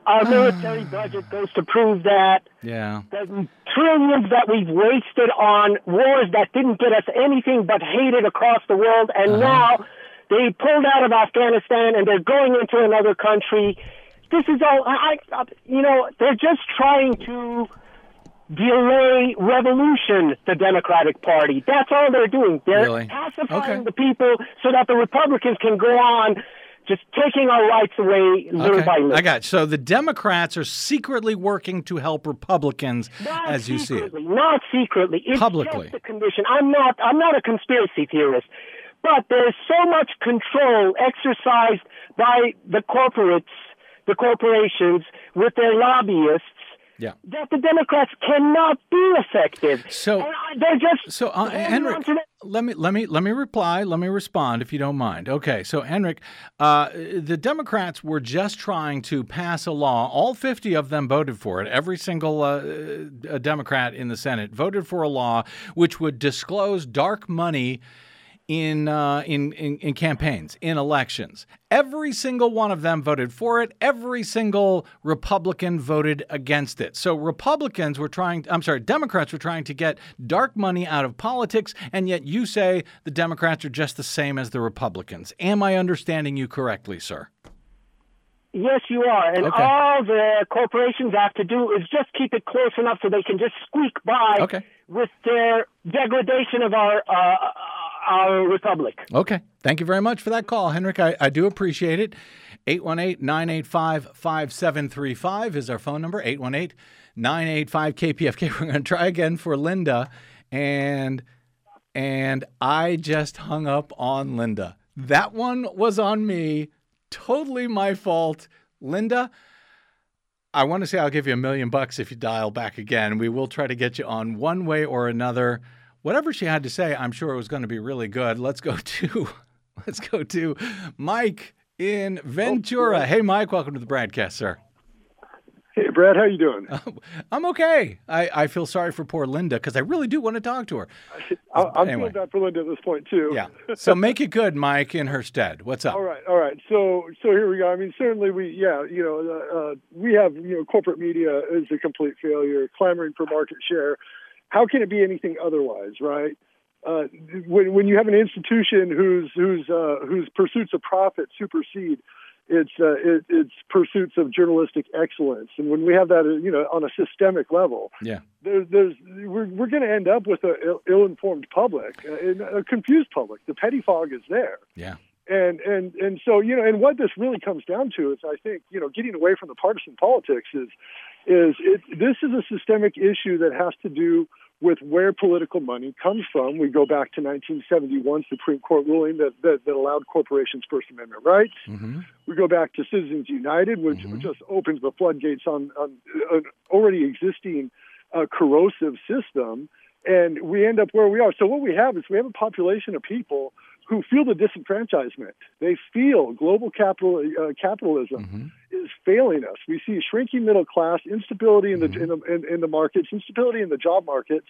Our *sighs* military budget goes to prove that. Yeah. the trillions that we've wasted on wars that didn't get us anything but hated across the world, and uh-huh. now they pulled out of Afghanistan and they're going into another country. This is all, I, I, you know, they're just trying to delay revolution, the Democratic Party. That's all they're doing. They're Really? pacifying Okay. the people so that the Republicans can go on just taking our rights away little by little. I got you. So the Democrats are secretly working to help Republicans Not as you see it. Not secretly. It's Publicly. a condition. I'm not. I'm not a conspiracy theorist, but there's so much control exercised by the corporates, the corporations, with their lobbyists. Yeah. That the Democrats cannot be effective. So- And they're just So, uh, Henrik, on to the- let me let me let me reply. Let me respond, if you don't mind. Okay. So, Henrik, uh, the Democrats were just trying to pass a law. All fifty of them voted for it. Every single uh, uh, Democrat in the Senate voted for a law which would disclose dark money. In, uh, in in in campaigns, in elections, every single one of them voted for it. Every single Republican voted against it. So Republicans were trying. I'm sorry, Democrats were trying to get dark money out of politics, and yet you say the Democrats are just the same as the Republicans. Am I understanding you correctly, sir? Yes, you are. And Okay. all the corporations have to do is just keep it close enough so they can just squeak by Okay. with their degradation of our uh, our republic. Okay. Thank you very much for that call, Henrik. I, I do appreciate it. 818 985 5735 is our phone number 818 985 KPFK. *laughs* We're going to try again for Linda. And and I just hung up on Linda. That one was on me. Totally my fault. Linda, I want to say I'll give you a million bucks if you dial back again. We will try to get you on one way or another. Whatever she had to say, I'm sure it was going to be really good. Let's go *laughs* to let's go to Mike in Ventura. Hey Mike, welcome to the BradCast, sir. Hey, Brad, how you doing? *laughs* I'm okay. I, I feel sorry for poor Linda because I really do want to talk to her. I, *laughs* I'm anyway. feeling bad for Linda at this point too. Yeah. So make it good, Mike, in her stead. What's up? All right, all right. So, so here we go. I mean, certainly we, yeah, you know, uh, uh, we have, you know, corporate media is a complete failure, clamoring for market share. How can it be anything otherwise, right? Uh, when when you have an institution whose whose uh, whose pursuits of profit supersede its uh, it, its pursuits of journalistic excellence, and when we have that, you know, on a systemic level, Yeah. there's, there's we're, we're going to end up with a Ill- ill-informed public, uh, a confused public. The petty fog is there, Yeah. and and and so you know, and what this really comes down to is, I think, you know, getting away from the partisan politics is is it, this is a systemic issue that has to do with where political money comes from. We go back to 1971 Supreme Court ruling that that, that allowed corporations First Amendment rights. Mm-hmm. We go back to Citizens United, which just opens the floodgates on, on an already existing uh, corrosive system, and we end up where we are. So what we have is we have a population of people who feel the disenfranchisement. They feel global capital uh, capitalism is is failing us. We see shrinking middle class, instability in the in the in, in the markets, instability in the job markets,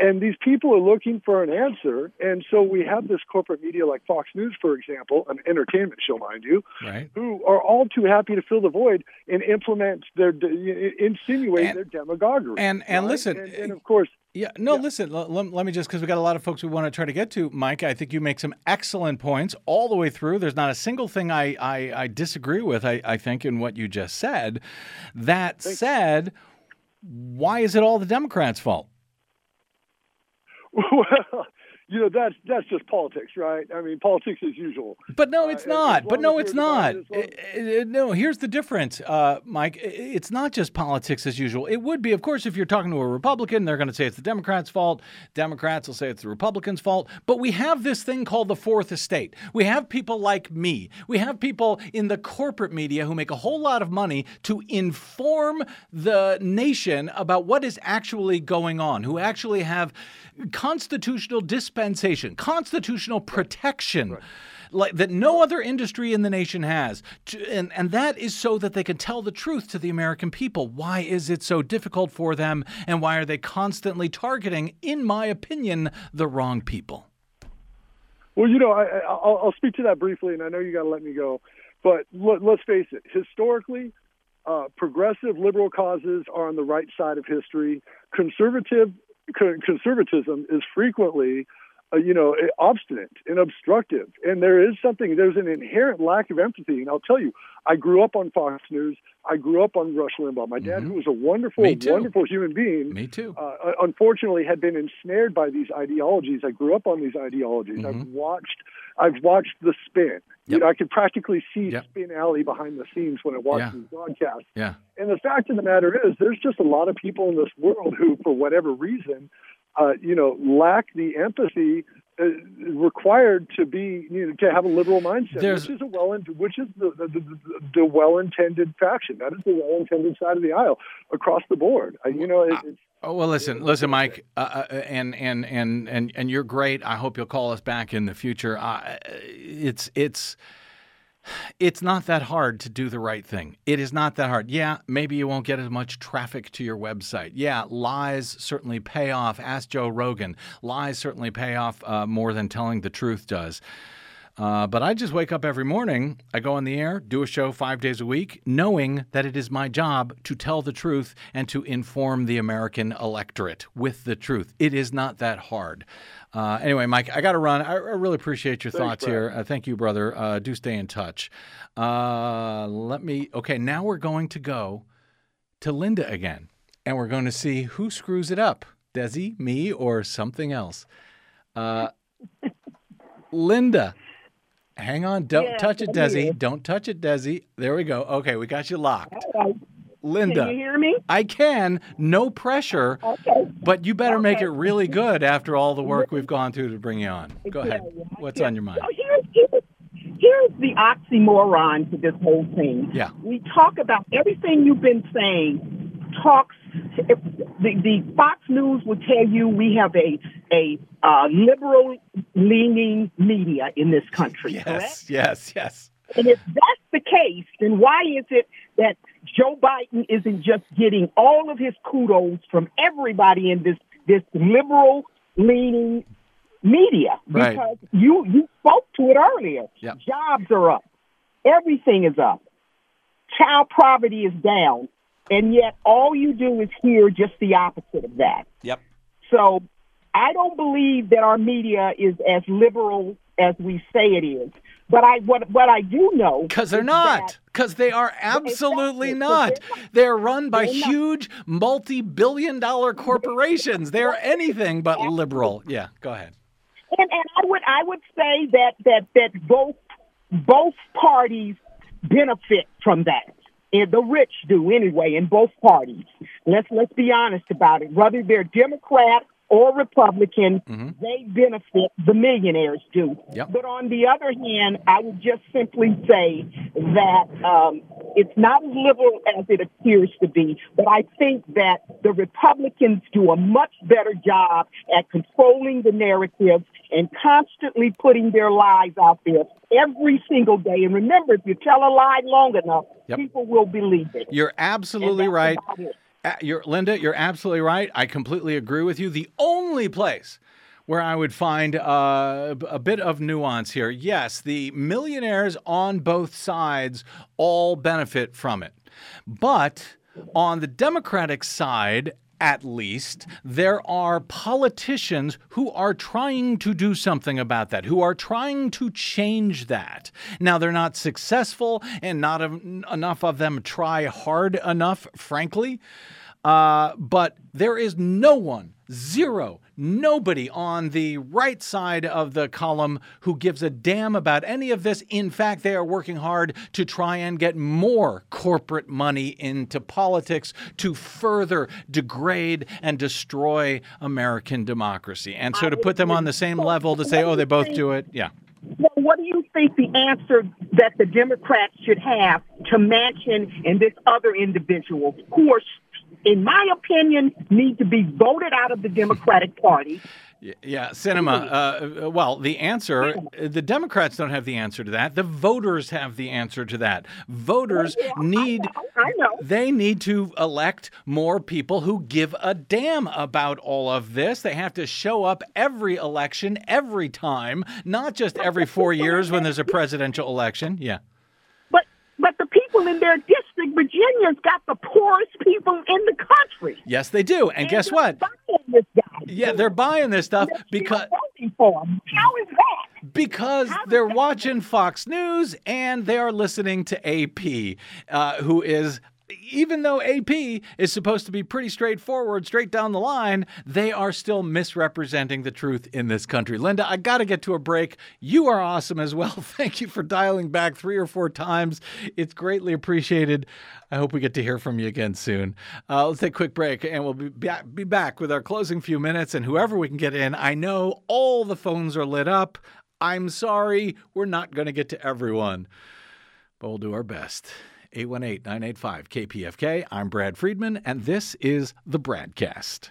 and these people are looking for an answer. And so we have this corporate media like Fox News, for example, an entertainment show, mind you, Right. who are all too happy to fill the void and implement their insinuate And- their demagoguery. and- and right? listen, and, eh, and of course. Yeah, no, listen, l- let me just, because we got a lot of folks we want to try to get to, Mike. I think you make some excellent points all the way through. There's not a single thing I, I, I disagree with, I, I think, in what you just said. That said, why is it all the Democrats' fault? *laughs* Well, you know that's that's just politics, right? I mean, politics as usual. But no, Uh, it's as not. But no, it's not. as long Uh, uh, No, here's the difference, uh, Mike. It's not just politics as usual. It would be, of course, if you're talking to a Republican, they're going to say it's the Democrats' fault. Democrats will say it's the Republicans' fault. But we have this thing called the fourth estate. We have people like me. We have people in the corporate media who make a whole lot of money to inform the nation about what is actually going on, who actually have constitutional dispensation, constitutional protection like that no other industry in the nation has. And and that is so that they can tell the truth to the American people. Why is it so difficult for them and why are they constantly targeting in my opinion the wrong people? Well, you know, I, I- I'll, I'll speak to that briefly, and I know you got to let me go. But let, let's face it, historically, uh, progressive liberal causes are on the right side of history. Conservative co- conservatism is frequently, uh, you know, obstinate and obstructive. And there is something. There's an inherent lack of empathy. And I'll tell you, I grew up on Fox News. I grew up on Rush Limbaugh. My dad, who was a wonderful, wonderful human being, me too uh, unfortunately had been ensnared by these ideologies. I grew up on these ideologies. I've watched I've watched the spin. You know, I could practically see Yep. Spin Alley behind the scenes when I watched Yeah. these broadcasts. yeah And the fact of the matter is, there's just a lot of people in this world who, for whatever reason, uh, you know, lack the empathy uh, required to be, you know, to have a liberal mindset, There's- which is a well, which is the the, the, the well-intended faction. That is the well-intended side of the aisle across the board. Uh, you know, it, it's Oh well, listen, listen, Mike, uh, and and and and and you're great. I hope you'll call us back in the future. Uh, it's it's it's not that hard to do the right thing. It is not that hard. Yeah, maybe you won't get as much traffic to your website. Yeah, lies certainly pay off. Ask Joe Rogan. Lies certainly pay off uh, more than telling the truth does. Uh, but I just wake up every morning, I go on the air, do a show five days a week, knowing that it is my job to tell the truth and to inform the American electorate with the truth. It is not that hard. Uh, anyway, Mike, I got to run. I, I really appreciate your thoughts Brad. here. Uh, thank you, brother. Uh, do stay in touch. Uh, let me. Okay, now we're going to go to Linda again, and we're going to see who screws it up Desi, me, or something else. Uh, *laughs* Linda. Hang on. Don't Yes, touch it, Desi. Don't touch it, Desi. There we go. Okay, we got you locked. Can Linda. you hear me? I can. No pressure. Okay. But you better make it really good after all the work we've gone through to bring you on. Go ahead. Yeah, yeah. What's on your mind? So here's, here's, here's the oxymoron to this whole thing. Yeah. We talk about everything you've been saying. Talks. If the, the Fox News will tell you we have a a uh, liberal leaning media in this country. Correct? Yes, yes, yes. And if that's the case, then why is it that Joe Biden isn't just getting all of his kudos from everybody in this this liberal leaning media? Right. Because you you spoke to it earlier. Yep. Jobs are up. Everything is up. Child poverty is down. And yet all you do is hear just the opposite of that. Yep. So I don't believe that our media is as liberal as we say it is. But I what what I do know Because they're not. Because they are absolutely Exactly, not. they're not. They're run by They're huge multi billion dollar corporations. They're anything but liberal. Yeah, go ahead. and, and I would I would say that that that both both parties benefit from that. And the rich do anyway in both parties. Let's let's be honest about it. Whether they're Democrat or Republican, they benefit. The millionaires do. Yep. But on the other hand, I would just simply say that um, it's not as liberal as it appears to be. But I think that the Republicans do a much better job at controlling the narrative and constantly putting their lies out there every single day. And remember, if you tell a lie long enough, Yep. people will believe it. You're absolutely right. You're, Linda, you're absolutely right. I completely agree with you. The only place where I would find uh, a bit of nuance here yes, the millionaires on both sides all benefit from it. But on the Democratic side, at least, there are politicians who are trying to do something about that, who are trying to change that. Now, they're not successful, and not en- enough of them try hard enough, frankly. Uh, but there is no one, zero, nobody on the right side of the column who gives a damn about any of this. In fact, they are working hard to try and get more corporate money into politics to further degrade and destroy American democracy. And so to put them on the same level to say, oh, they both do it, yeah. Well, what do you think the answer that the Democrats should have to Manchin and this other individual who are, in my opinion, need to be voted out of the Democratic Party? Yeah, Sinema. Uh, well, the answer, the Democrats don't have the answer to that. The voters have the answer to that. Voters need, I know. they need to elect more people who give a damn about all of this. They have to show up every election, every time, not just every four years when there's a presidential election. Yeah. But but the people in their district, Virginia's got the poorest people in the country. Yes, they do. And guess what? buying this guy. Yeah, they're buying this stuff They're because. How is that? Because they're watching Fox News and they are listening to AP, uh, who is. Even though AP is supposed to be pretty straightforward, straight down the line, they are still misrepresenting the truth in this country. Linda, I got to get to a break. You are awesome as well. *laughs* Thank you for dialing back three or four times. It's greatly appreciated. I hope we get to hear from you again soon. Uh, let's take a quick break and we'll be be back with our closing few minutes and whoever we can get in. I know all the phones are lit up. I'm sorry, we're not going to get to everyone, but we'll do our best. 818 985 KPFK. I'm Brad Friedman, and this is the Bradcast.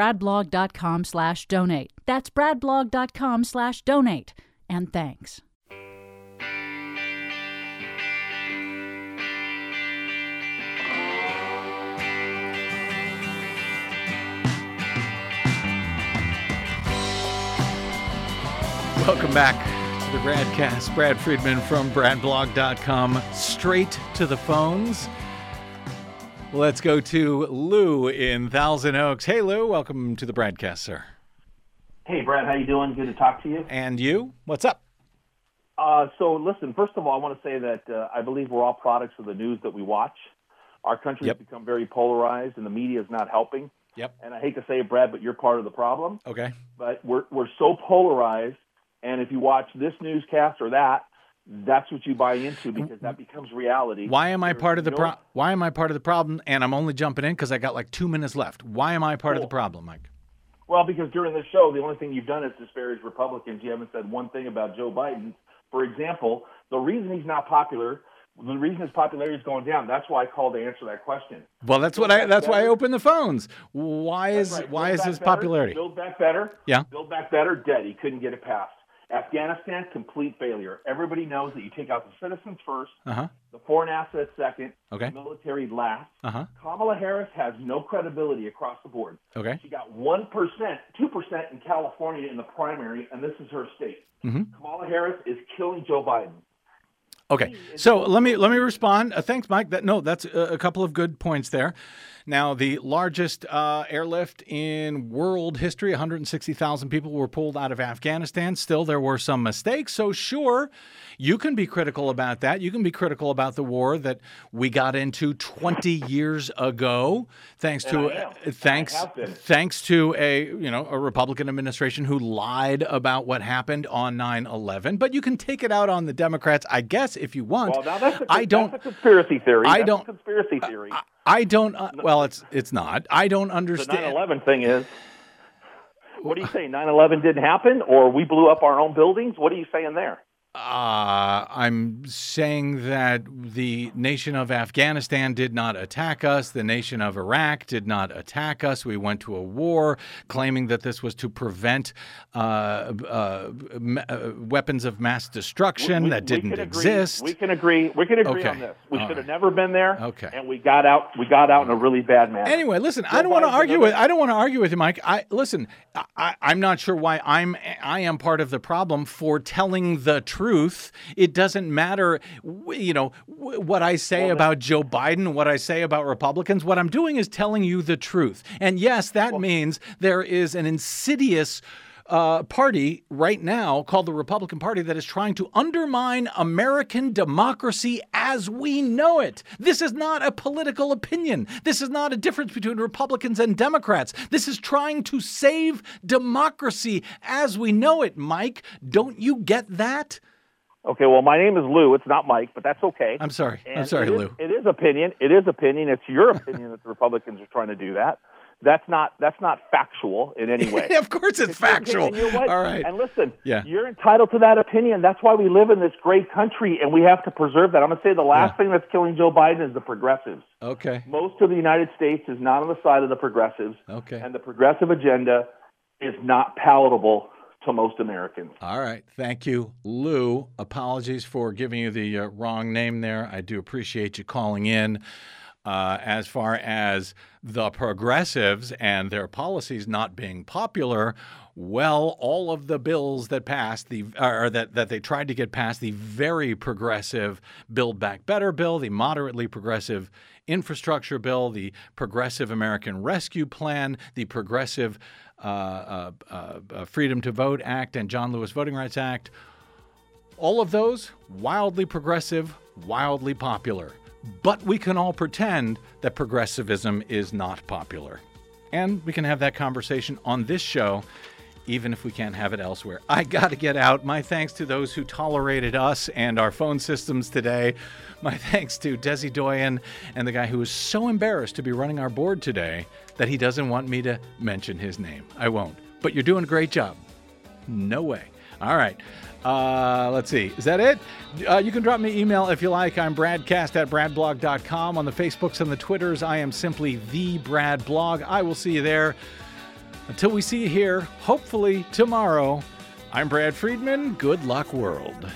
bradblog.com slash donate. That's bradblog.com slash donate. And thanks. Welcome back to the Bradcast. Brad Friedman from bradblog.com. Straight to the phones. Let's go to Lou in Thousand Oaks. Hey, Lou, welcome to the BradCast, sir. Hey, Brad, how you doing? Good to talk to you. And you? What's up? Uh, so, listen, first of all, I want to say that uh, I believe we're all products of the news that we watch. Our country Yep. has become very polarized, and the media is not helping. Yep. And I hate to say it, Brad, but you're part of the problem. Okay. But we're we're so polarized, and if you watch this newscast or that, that's what you buy into because that becomes reality. Why am I There's part of the no- pro- Why am I part of the problem? And I'm only jumping in because I got like two minutes left. Why am I part of the problem, Mike? Well, because during this show, the only thing you've done is disparage Republicans. You haven't said one thing about Joe Biden. For example, the reason he's not popular, the reason his popularity is going down. That's why I called to answer that question. Well, that's what I. That's why I opened the phones. Why is right. why Build is his Better, popularity? Build back better. Yeah. Build back better. Dead. He couldn't get it passed. Afghanistan, complete failure. Everybody knows that you take out the citizens first, Uh huh. the foreign assets second, Okay. the military last. Uh huh. Kamala Harris has no credibility across the board. Okay. She got one percent, two percent in California in the primary, and this is her state. Mhm. Kamala Harris is killing Joe Biden. Okay, so let me let me respond. Uh, thanks, Mike. That no, that's a, a couple of good points there. Now, the largest uh, airlift in world history, 160,000 people were pulled out of Afghanistan. Still, there were some mistakes. So, sure, you can be critical about that. You can be critical about the war that we got into 20 years ago, thanks And to thanks thanks to a you know a Republican administration who lied about what happened on 9/11. But you can take it out on the Democrats, I guess, if you want. Well, now that's a, I don't. That's a conspiracy theory. I That's don't- conspiracy theory. I don't. Uh, well, it's it's not. I don't the understand. 9/11 thing is. What do you say? 9/11 didn't happen, or we blew up our own buildings? What are you saying there? Uh, I'm saying that the nation of Afghanistan did not attack us. The nation of Iraq did not attack us. We went to a war claiming that this was to prevent uh, uh, uh, weapons of mass destruction We- that didn't exist. We can agree. We can agree Okay. on this. We All should have never been there. Okay. And we got out. We got out in a really bad manner. Anyway, listen, I don't want to argue with I don't want to argue with you, Mike. I listen. I, I'm not sure why I'm I am part of the problem for telling the truth. It doesn't matter, you know, what I say about Joe Biden, what I say about Republicans. What I'm doing is telling you the truth. And yes, that means there is an insidious. Uh, party right now called the Republican Party that is trying to undermine American democracy as we know it. This is not a political opinion. This is not a difference between Republicans and Democrats. This is trying to save democracy as we know it, Mike. Don't you get that? Okay. Well, my name is Lou. It's not Mike, but that's okay. I'm sorry. I'm sorry, it is- Lou. It is opinion. It is opinion. It's your opinion that the Republicans are trying to do that. That's not that's not factual in any way. *laughs* of course it's factual. And you know? All right. And listen, Yeah. you're entitled to that opinion. That's why we live in this great country, and we have to preserve that. I'm going to say the last thing that's killing Joe Biden is the progressives. Okay. Most of the United States is not on the side of the progressives, Okay. and the progressive agenda is not palatable to most Americans. All right. Thank you, Lou. Apologies for giving you the uh, wrong name there. I do appreciate you calling in. Uh, as far as the progressives and their policies not being popular, well, all of the bills that passed the or that that they tried to get passed, the very progressive Build Back Better bill, the moderately progressive infrastructure bill, the progressive American Rescue Plan, the progressive Uh, uh, uh, uh, Freedom to Vote Act, and John Lewis Voting Rights Act. All of those wildly progressive, wildly popular. But we can all pretend that progressivism is not popular. And we can have that conversation on this show, even if we can't have it elsewhere. I got to get out. My thanks to those who tolerated us and our phone systems today. My *laughs* thanks to Desi Doyen and the guy who is so embarrassed to be running our board today that he doesn't want me to mention his name. I won't. But you're doing a great job. No way. All right. Uh, let's see. Is that it? Uh, you can drop me email if you like. I'm bradcast at bradblog.com. On the Facebooks and the Twitters, I am simply the Brad Blog. I will see you there. Until we see you here, hopefully tomorrow, I'm Brad Friedman. Good luck, world.